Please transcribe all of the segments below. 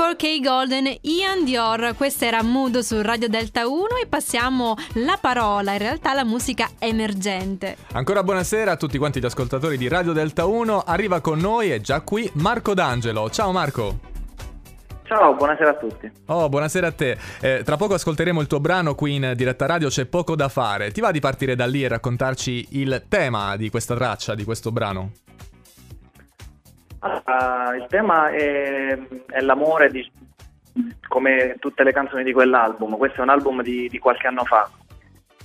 4K Golden, Ian Dior, questa era Mood su Radio Delta 1 e passiamo la parola, in realtà la musica emergente. Ancora buonasera a tutti quanti gli ascoltatori di Radio Delta 1, arriva con noi, è già qui, Marco D'Angelo. Ciao Marco. Ciao, buonasera a tutti. Oh, buonasera a te. Eh, tra poco ascolteremo il tuo brano qui in diretta radio, c'è poco da fare. Ti va di partire da lì e raccontarci il tema di questa traccia, di questo brano? Allora, il tema è, è l'amore di, come tutte le canzoni di quell'album. Questo è un album di, di qualche anno fa.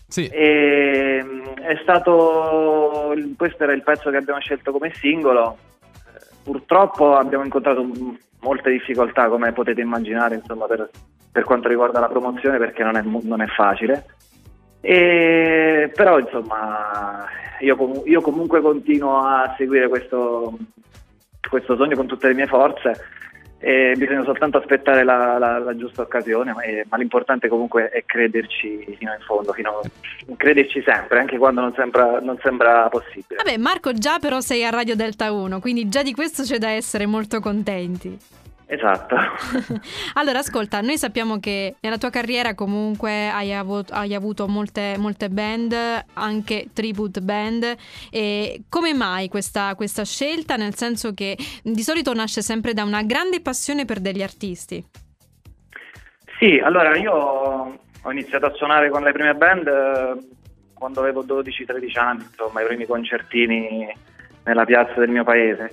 Sì. E, è stato, questo era il pezzo che abbiamo scelto come singolo. Purtroppo abbiamo incontrato molte difficoltà, come potete immaginare, insomma, per, per quanto riguarda la promozione, perché non è, non è facile. E, però, insomma, io, io comunque continuo a seguire questo, questo sogno con tutte le mie forze e bisogna soltanto aspettare la, la, la giusta occasione, ma, è, ma, l'importante comunque è crederci fino in fondo, fino, crederci sempre, anche quando non sembra, non sembra possibile. Vabbè, Marco, già però sei a Radio Delta 1, quindi già di questo c'è da essere molto contenti. Esatto. allora, ascolta, noi sappiamo che nella tua carriera comunque hai, avuto, hai avuto molte, molte, band, anche tribute band. E come mai questa, questa scelta? Nel senso che di solito nasce sempre da una grande passione per degli artisti. Sì, allora io ho iniziato a suonare con le prime band eh, quando avevo 12-13 anni, insomma, i primi concertini nella piazza del mio paese.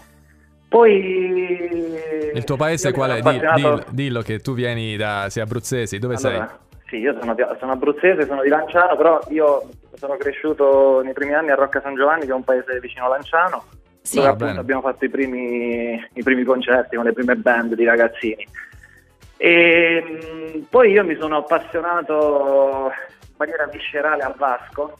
Poi... Il tuo paese qual è? Dillo, dillo, che tu vieni da... sei abruzzesi, dove allora, sei? Sì, io sono, sono, abruzzese, sono di Lanciano, però io sono cresciuto nei primi anni a Rocca San Giovanni, che è un paese vicino a Lanciano, sì, dove appunto abbiamo fatto i primi, i primi concerti con le prime band di ragazzini. E mh, poi io mi sono appassionato in maniera viscerale al Vasco,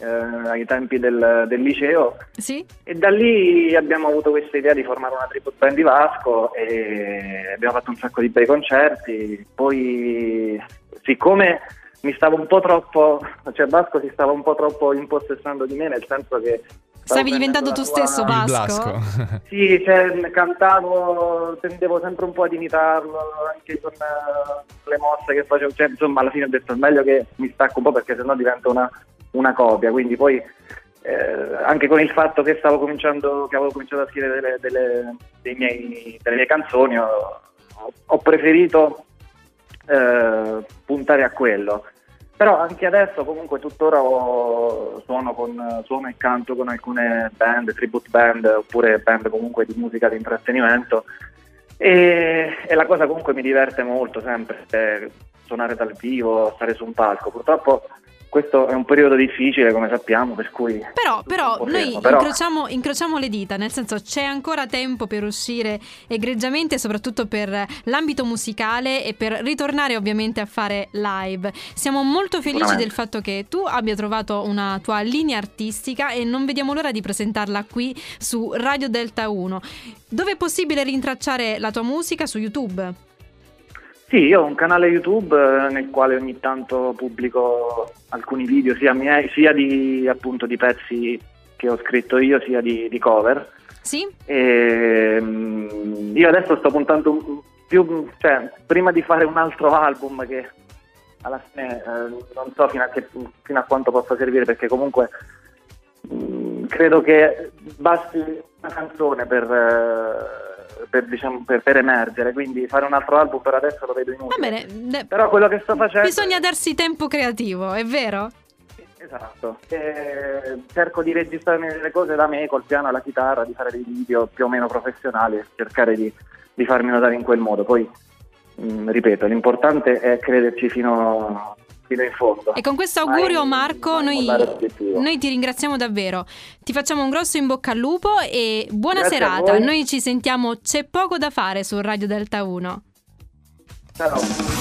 eh, ai tempi del, del liceo sì? e da lì abbiamo avuto questa idea di formare una tribute band di Vasco e abbiamo fatto un sacco di bei concerti poi siccome mi stavo un po' troppo cioè Vasco si stava un po' troppo impossessando di me nel senso che Stavi diventando tu tua... stesso Vasco? sì, cioè, cantavo, tendevo sempre un po' ad imitarlo, anche con uh, le mosse che facevo, cioè, insomma alla fine ho detto è meglio che mi stacco un po' perché sennò diventa una, una copia, quindi poi eh, anche con il fatto che stavo cominciando, che avevo cominciato a scrivere delle, delle, miei, delle mie canzoni, ho, ho preferito eh, puntare a quello. Però anche adesso comunque tuttora ho, suono, con, suono e canto con alcune band, tribute band oppure band comunque di musica di intrattenimento e, e la cosa comunque mi diverte molto sempre, eh, suonare dal vivo, stare su un palco. Purtroppo questo è un periodo difficile, come sappiamo, per cui... Però, però noi però... Incrociamo, incrociamo, le dita, nel senso c'è ancora tempo per uscire egregiamente, soprattutto per l'ambito musicale e per ritornare ovviamente a fare live. Siamo molto felici del fatto che tu abbia trovato una tua linea artistica e non vediamo l'ora di presentarla qui su Radio Delta 1. Dove è possibile rintracciare la tua musica? Su YouTube? Sì, io ho un canale YouTube eh, nel quale ogni tanto pubblico alcuni video, sia, miei, sia di, appunto, di pezzi che ho scritto io, sia di, di cover. Sì. E, um, io adesso sto puntando più, cioè, prima di fare un altro album che alla fine eh, non so fino a, che, fino a, quanto possa servire perché comunque mh, mm, credo che basti una canzone per... Eh, per, diciamo, per, per, emergere, quindi fare un altro album per adesso lo vedo inutile. Va bene, Però quello che sto facendo... Bisogna darsi tempo creativo, è vero? Esatto, e cerco di registrare le cose da me col piano e la chitarra, di fare dei video più o meno professionali e cercare di, di farmi notare in quel modo. Poi, mh, mm, ripeto, l'importante è crederci fino, fino in fondo. E con questo augurio, mai, Marco, mai noi, noi, ti ringraziamo davvero. Ti facciamo un grosso in bocca al lupo e buona Grazie serata. Noi ci sentiamo C'è poco da fare su Radio Delta 1. Ciao.